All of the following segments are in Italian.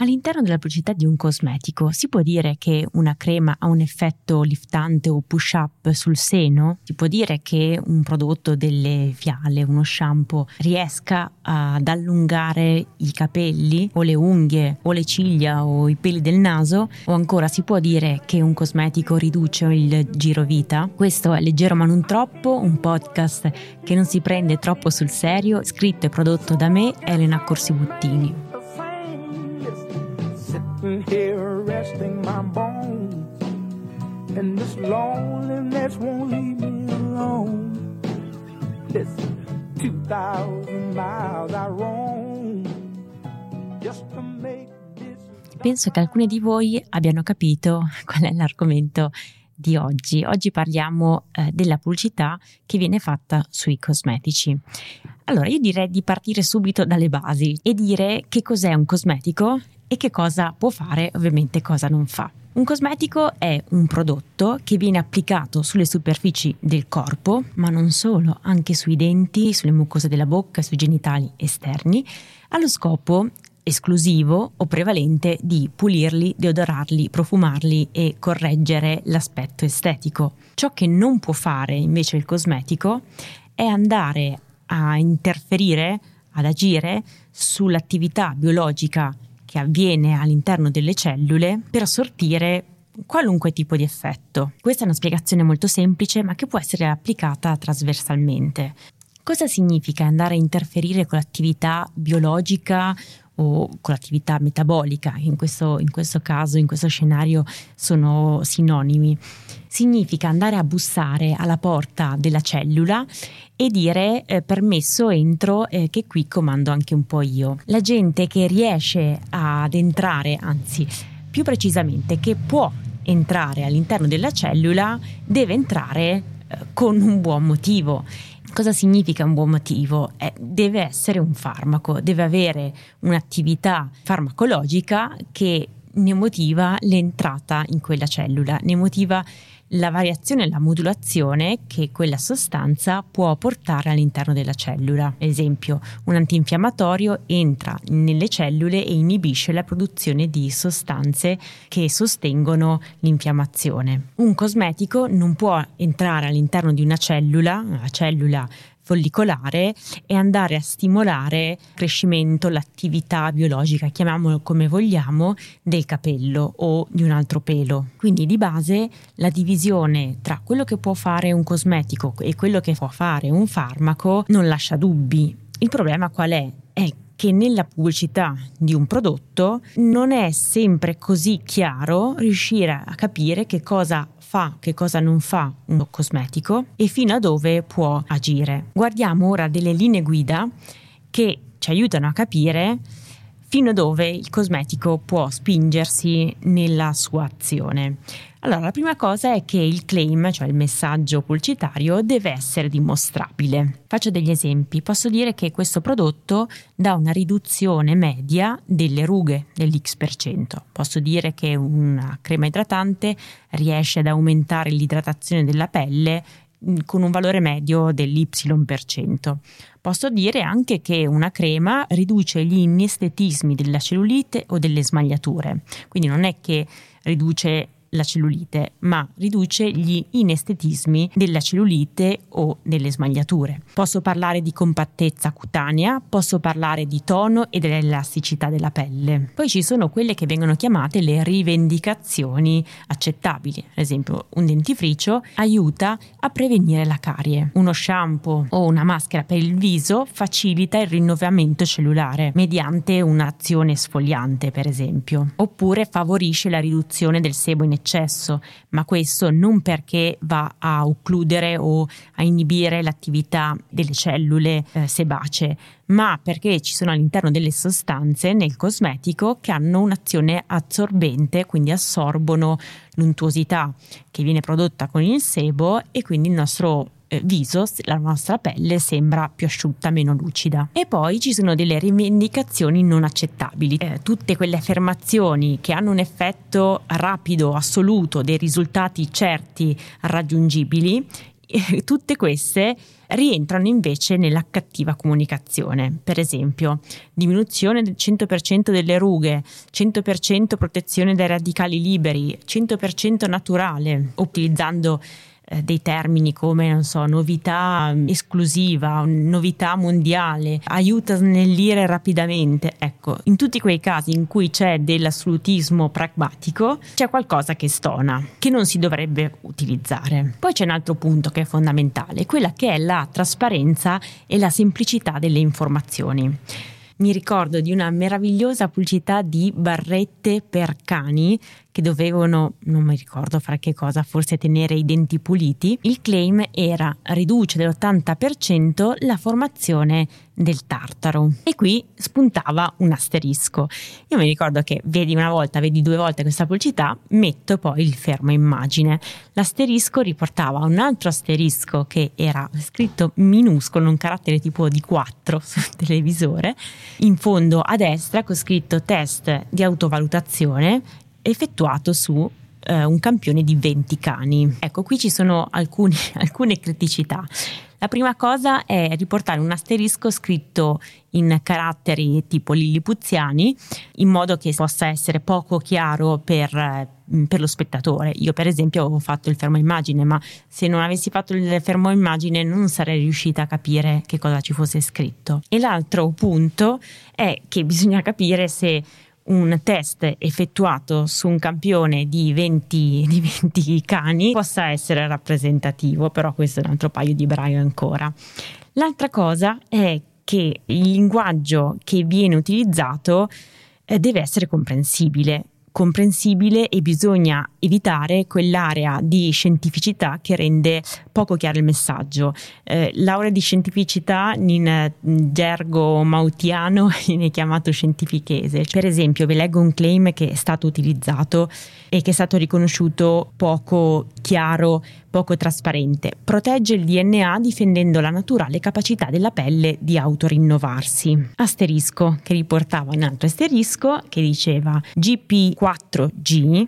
All'interno della pubblicità di un cosmetico si può dire che una crema ha un effetto liftante o push up sul seno? Si può dire che un prodotto delle fiale, uno shampoo, riesca ad allungare i capelli o le unghie o le ciglia o i peli del naso? O ancora si può dire che un cosmetico riduce il giro vita? Questo è Leggero ma non troppo, un podcast che non si prende troppo sul serio, scritto e prodotto da me, Elena Corsibuttini. Sitting here resting my bones. And this loneliness won't leave me alone. This 2,000 miles I roam just to make. Penso che alcuni di voi abbiano capito qual è l'argomento di oggi. Oggi parliamo eh, della pubblicità che viene fatta sui cosmetici. Allora, io direi di partire subito dalle basi e dire che cos'è un cosmetico e che cosa può fare, ovviamente cosa non fa. Un cosmetico è un prodotto che viene applicato sulle superfici del corpo, ma non solo, anche sui denti, sulle mucose della bocca, sui genitali esterni, allo scopo esclusivo o prevalente di pulirli, deodorarli, profumarli e correggere l'aspetto estetico. Ciò che non può fare invece il cosmetico è andare a interferire, ad agire sull'attività biologica che avviene all'interno delle cellule per sortire qualunque tipo di effetto. Questa è una spiegazione molto semplice ma che può essere applicata trasversalmente. Cosa significa andare a interferire con l'attività biologica o con l'attività metabolica? In questo, in questo caso, in questo scenario, sono sinonimi. Significa andare a bussare alla porta della cellula e dire eh, permesso entro eh, che qui comando anche un po' io. La gente che riesce ad entrare, anzi più precisamente che può entrare all'interno della cellula, deve entrare con un buon motivo. Cosa significa un buon motivo? Eh, deve essere un farmaco, deve avere un'attività farmacologica che ne motiva l'entrata in quella cellula, ne motiva la variazione e la modulazione che quella sostanza può portare all'interno della cellula. Esempio, un antinfiammatorio entra nelle cellule e inibisce la produzione di sostanze che sostengono l'infiammazione. Un cosmetico non può entrare all'interno di una cellula, la cellula follicolare e andare a stimolare il crescimento, l'attività biologica, chiamiamolo come vogliamo, del capello o di un altro pelo. Quindi di base la divisione tra quello che può fare un cosmetico e quello che può fare un farmaco non lascia dubbi. Il problema qual è? È che nella pubblicità di un prodotto non è sempre così chiaro riuscire a capire che cosa fa, che cosa non fa un cosmetico e fino a dove può agire. Guardiamo ora delle linee guida che ci aiutano a capire fino a dove il cosmetico può spingersi nella sua azione. Allora, la prima cosa è che il claim, cioè il messaggio pubblicitario, deve essere dimostrabile. Faccio degli esempi. Posso dire che questo prodotto dà una riduzione media delle rughe dell'X%. Posso dire che una crema idratante riesce ad aumentare l'idratazione della pelle con un valore medio dell'Y%. Posso dire anche che una crema riduce gli inestetismi della cellulite o delle smagliature. Quindi non è che riduce la cellulite, ma riduce gli inestetismi della cellulite o delle smagliature. Posso parlare di compattezza cutanea, posso parlare di tono e dell'elasticità della pelle. Poi ci sono quelle che vengono chiamate le rivendicazioni accettabili. Ad esempio, un dentifricio aiuta a prevenire la carie. Uno shampoo o una maschera per il viso facilita il rinnovamento cellulare mediante un'azione sfogliante, per esempio. Oppure favorisce la riduzione del sebo in eccesso, ma questo non perché va a occludere o a inibire l'attività delle cellule eh, sebacee, ma perché ci sono all'interno delle sostanze nel cosmetico che hanno un'azione assorbente, quindi assorbono l'untuosità che viene prodotta con il sebo e quindi il nostro viso, la nostra pelle sembra più asciutta, meno lucida. E poi ci sono delle rivendicazioni non accettabili, eh, tutte quelle affermazioni che hanno un effetto rapido, assoluto, dei risultati certi, raggiungibili, eh, tutte queste rientrano invece nella cattiva comunicazione. Per esempio, diminuzione del 100% delle rughe, 100% protezione dai radicali liberi, 100% naturale, utilizzando eh, dei termini come, non so, novità esclusiva, novità mondiale, aiuta a snellire rapidamente. Ecco, in tutti quei casi in cui c'è dell'assolutismo pragmatico, c'è qualcosa che stona, che non si dovrebbe utilizzare. Poi c'è un altro punto che è fondamentale, quella che è la trasparenza e la semplicità delle informazioni mi ricordo di una meravigliosa pubblicità di barrette per cani che dovevano, non mi ricordo fare che cosa, forse tenere i denti puliti. Il claim era riduce dell'80% la formazione del tartaro e qui spuntava un asterisco. Io mi ricordo che vedi una volta, vedi due volte questa pubblicità, metto poi il fermo immagine. L'asterisco riportava un altro asterisco che era scritto minuscolo, un carattere tipo di 4 sul televisore, in fondo a destra con scritto test di autovalutazione effettuato su eh, un campione di 20 cani. Ecco, qui ci sono alcuni, alcune criticità. La prima cosa è riportare un asterisco scritto in caratteri tipo lillipuziani in modo che possa essere poco chiaro per, per, lo spettatore. Io per esempio avevo fatto il fermo immagine, ma se non avessi fatto il fermo immagine non sarei riuscita a capire che cosa ci fosse scritto. E l'altro punto è che bisogna capire se un test effettuato su un campione di 20, di 20 cani possa essere rappresentativo, però questo è un altro paio di braghe ancora. L'altra cosa è che il linguaggio che viene utilizzato eh, deve essere comprensibile comprensibile e bisogna evitare quell'area di scientificità che rende poco chiaro il messaggio. Eh, l'area di scientificità in gergo mautiano viene chiamato scientifichese. Per esempio, vi leggo un claim che è stato utilizzato e che è stato riconosciuto poco chiaro poco trasparente. Protegge il DNA difendendo la naturale capacità della pelle di autorinnovarsi. Asterisco che riportava un altro asterisco che diceva GP4G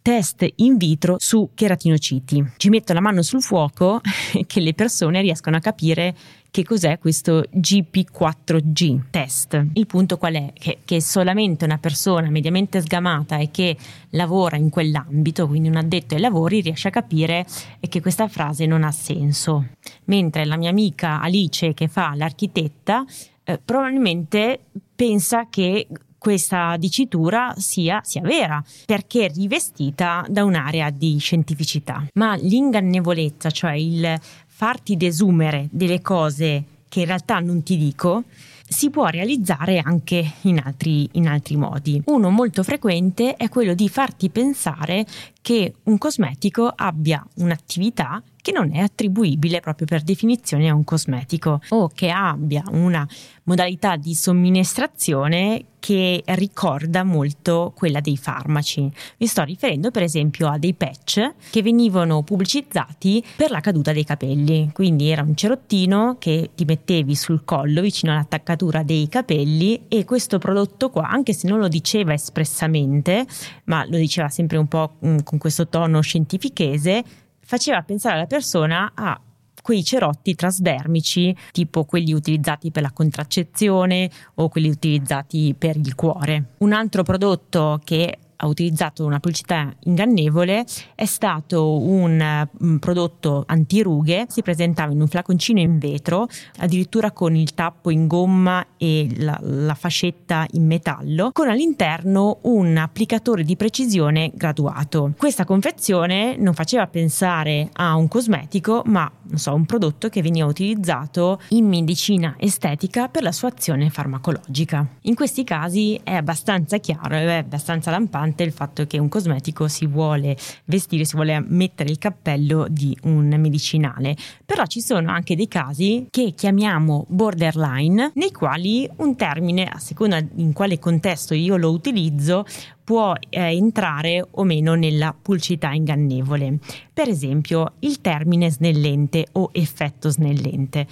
test in vitro su cheratinociti. Ci metto la mano sul fuoco che le persone riescono a capire che cos'è questo GP4G test. Il punto qual è? Che, che solamente una persona mediamente sgamata e che lavora in quell'ambito, quindi un addetto ai lavori, riesce a capire che questa frase non ha senso. Mentre la mia amica Alice che fa l'architetta eh, probabilmente pensa che questa dicitura sia, sia, vera, perché rivestita da un'area di scientificità. Ma l'ingannevolezza, cioè il farti desumere delle cose che in realtà non ti dico, si può realizzare anche in altri, in altri, modi. Uno molto frequente è quello di farti pensare che un cosmetico abbia un'attività che non è attribuibile proprio per definizione a un cosmetico o che abbia una modalità di somministrazione che ricorda molto quella dei farmaci. Mi sto riferendo per esempio a dei patch che venivano pubblicizzati per la caduta dei capelli, quindi era un cerottino che ti mettevi sul collo vicino all'attaccatura dei capelli e questo prodotto qua, anche se non lo diceva espressamente, ma lo diceva sempre un po' mm, con questo tono scientifichese, faceva pensare alla persona a quei cerotti trasdermici, tipo quelli utilizzati per la contraccezione o quelli utilizzati per il cuore. Un altro prodotto che ha utilizzato una pubblicità ingannevole è stato un, un prodotto antirughe, si presentava in un flaconcino in vetro, addirittura con il tappo in gomma e la, la fascetta in metallo, con all'interno un applicatore di precisione graduato. Questa confezione non faceva pensare a un cosmetico, ma so, un prodotto che veniva utilizzato in medicina estetica per la sua azione farmacologica. In questi casi è abbastanza chiaro, è abbastanza lampante importante il fatto che un cosmetico si vuole vestire, si vuole mettere il cappello di un medicinale, però ci sono anche dei casi che chiamiamo borderline, nei quali un termine, a seconda in quale contesto io lo utilizzo, può eh, entrare o meno nella pulcità ingannevole. Per esempio, il termine snellente o effetto snellente.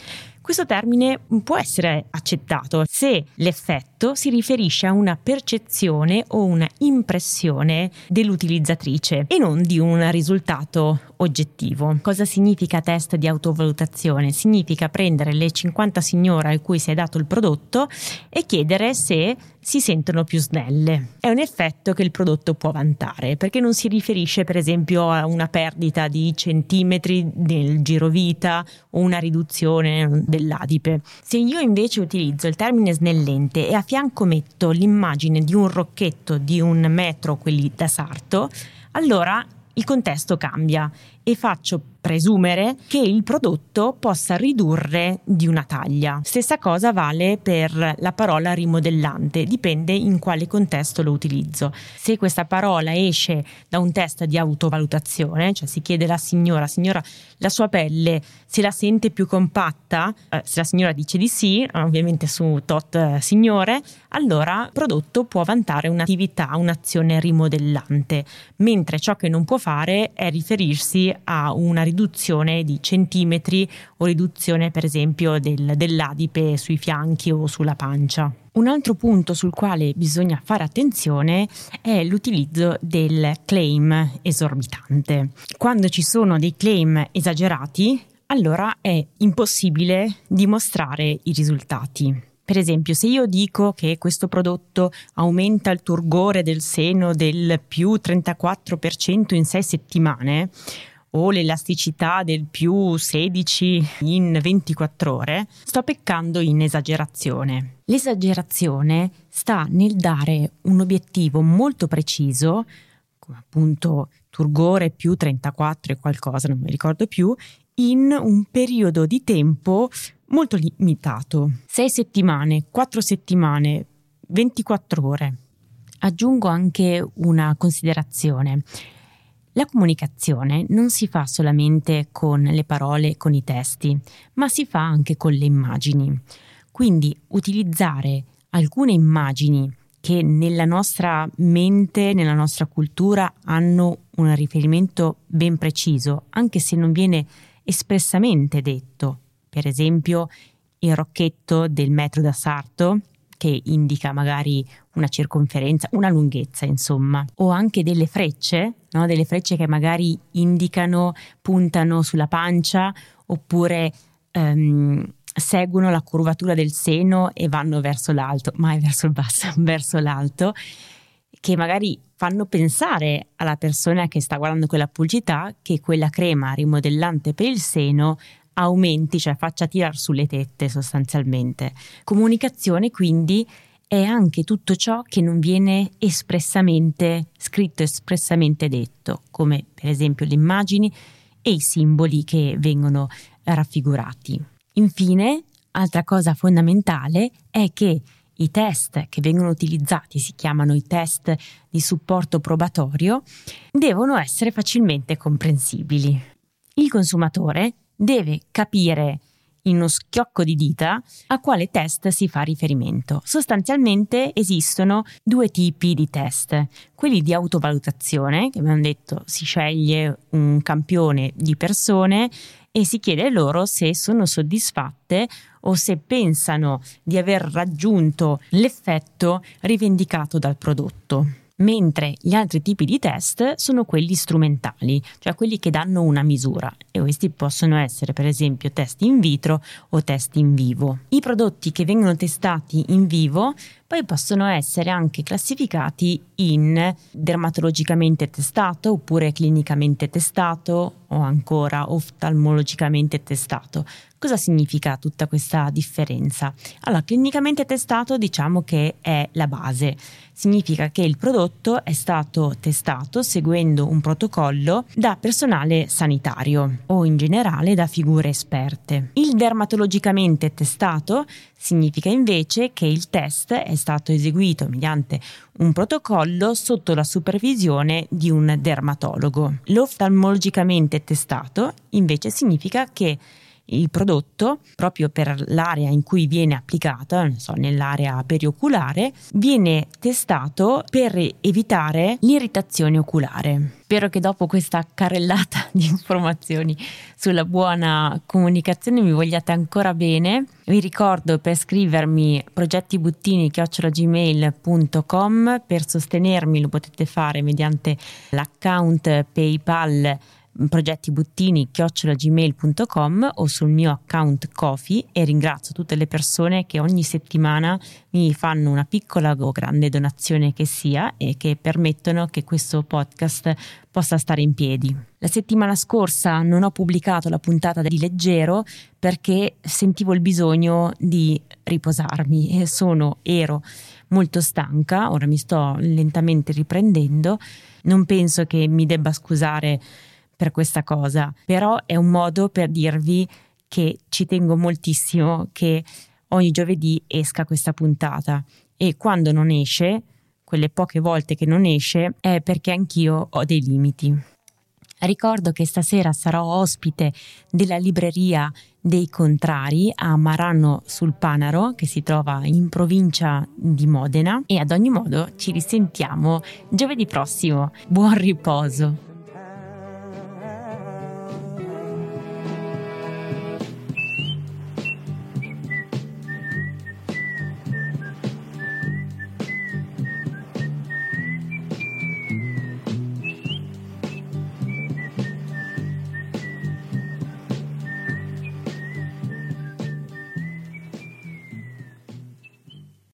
Questo termine può essere accettato se l'effetto effetto si riferisce a una percezione o una impressione dell'utilizzatrice e non di un risultato oggettivo. Cosa significa test di autovalutazione? Significa prendere le 50 signore a cui si è dato il prodotto e chiedere se si sentono più snelle. È un effetto che il prodotto può vantare perché non si riferisce per esempio a una perdita di centimetri nel girovita o una riduzione dell'adipe. Se io invece utilizzo il termine snellente e a fianco metto l'immagine di un rocchetto di un metro, quelli da sarto, allora il contesto cambia e faccio presumere che il prodotto possa ridurre di una taglia. Stessa cosa vale per la parola rimodellante, dipende in quale contesto lo utilizzo. Se questa parola esce da un test di autovalutazione, cioè si chiede alla signora, signora, la sua pelle se la sente più compatta, eh, se la signora dice di sì, ovviamente su tot eh, signore, allora il prodotto può vantare un'attività, un'azione rimodellante, mentre ciò che non può fare è riferirsi a una riduzione di centimetri o riduzione per esempio del, dell'adipe sui fianchi o sulla pancia. Un altro punto sul quale bisogna fare attenzione è l'utilizzo del claim esorbitante. Quando ci sono dei claim esagerati, allora è impossibile dimostrare i risultati. Per esempio, se io dico che questo prodotto aumenta il turgore del seno del più 34% in 6 settimane, o l'elasticità del più 16 in 24 ore, sto peccando in esagerazione. L'esagerazione sta nel dare un obiettivo molto preciso, come appunto turgore più 34 e qualcosa, non mi ricordo più, in un periodo di tempo molto limitato. 6 settimane, 4 settimane, 24 ore. Aggiungo anche una considerazione. La comunicazione non si fa solamente con le parole con i testi, ma si fa anche con le immagini. Quindi utilizzare alcune immagini che nella nostra mente, nella nostra cultura hanno un riferimento ben preciso, anche se non viene espressamente detto. Per esempio, il rocchetto del metro da sarto che indica magari una circonferenza, una lunghezza, insomma, o anche delle frecce, no? delle frecce che magari indicano, puntano sulla pancia oppure um, seguono la curvatura del seno e vanno verso l'alto, mai verso il basso, verso l'alto, che magari fanno pensare alla persona che sta guardando quella pubblicità che quella crema rimodellante per il seno aumenti, cioè faccia tirare sulle tette sostanzialmente. Comunicazione quindi è anche tutto ciò che non viene espressamente scritto, espressamente detto, come per esempio le immagini e i simboli che vengono raffigurati. Infine, altra cosa fondamentale è che i test che vengono utilizzati, si chiamano i test di supporto probatorio, devono essere facilmente comprensibili. Il consumatore deve capire in uno schiocco di dita a quale test si fa riferimento. Sostanzialmente esistono due tipi di test, quelli di autovalutazione, che abbiamo detto si sceglie un campione di persone e si chiede loro se sono soddisfatte o se pensano di aver raggiunto l'effetto rivendicato dal prodotto mentre gli altri tipi di test sono quelli strumentali, cioè quelli che danno una misura e questi possono essere per esempio test in vitro o test in vivo. I prodotti che vengono testati in vivo poi possono essere anche classificati in dermatologicamente testato oppure clinicamente testato o ancora oftalmologicamente testato. Cosa significa tutta questa differenza? Allora, clinicamente testato diciamo che è la base. Significa che il prodotto è stato testato seguendo un protocollo da personale sanitario o in generale da figure esperte. Il dermatologicamente testato significa invece che il test è stato eseguito mediante un protocollo sotto la supervisione di un dermatologo. L'oftalmologicamente testato invece significa che il prodotto proprio per l'area in cui viene applicato, non so, nell'area perioculare, viene testato per evitare l'irritazione oculare. Spero che dopo questa carrellata di informazioni sulla buona comunicazione mi vogliate ancora bene. Vi ricordo per scrivermi progettibuttini.gmail.com per sostenermi lo potete fare mediante l'account PayPal progetti buttini chiocciolagmail.com o sul mio account Kofi e ringrazio tutte le persone che ogni settimana mi fanno una piccola o grande donazione che sia e che permettono che questo podcast possa stare in piedi. La settimana scorsa non ho pubblicato la puntata di leggero perché sentivo il bisogno di riposarmi e sono ero molto stanca, ora mi sto lentamente riprendendo. Non penso che mi debba scusare per questa cosa, però è un modo per dirvi che ci tengo moltissimo che ogni giovedì esca questa puntata e quando non esce, quelle poche volte che non esce, è perché anch'io ho dei limiti. Ricordo che stasera sarò ospite della libreria dei Contrari a Marano sul Panaro, che si trova in provincia di Modena, e ad ogni modo ci risentiamo giovedì prossimo. Buon riposo!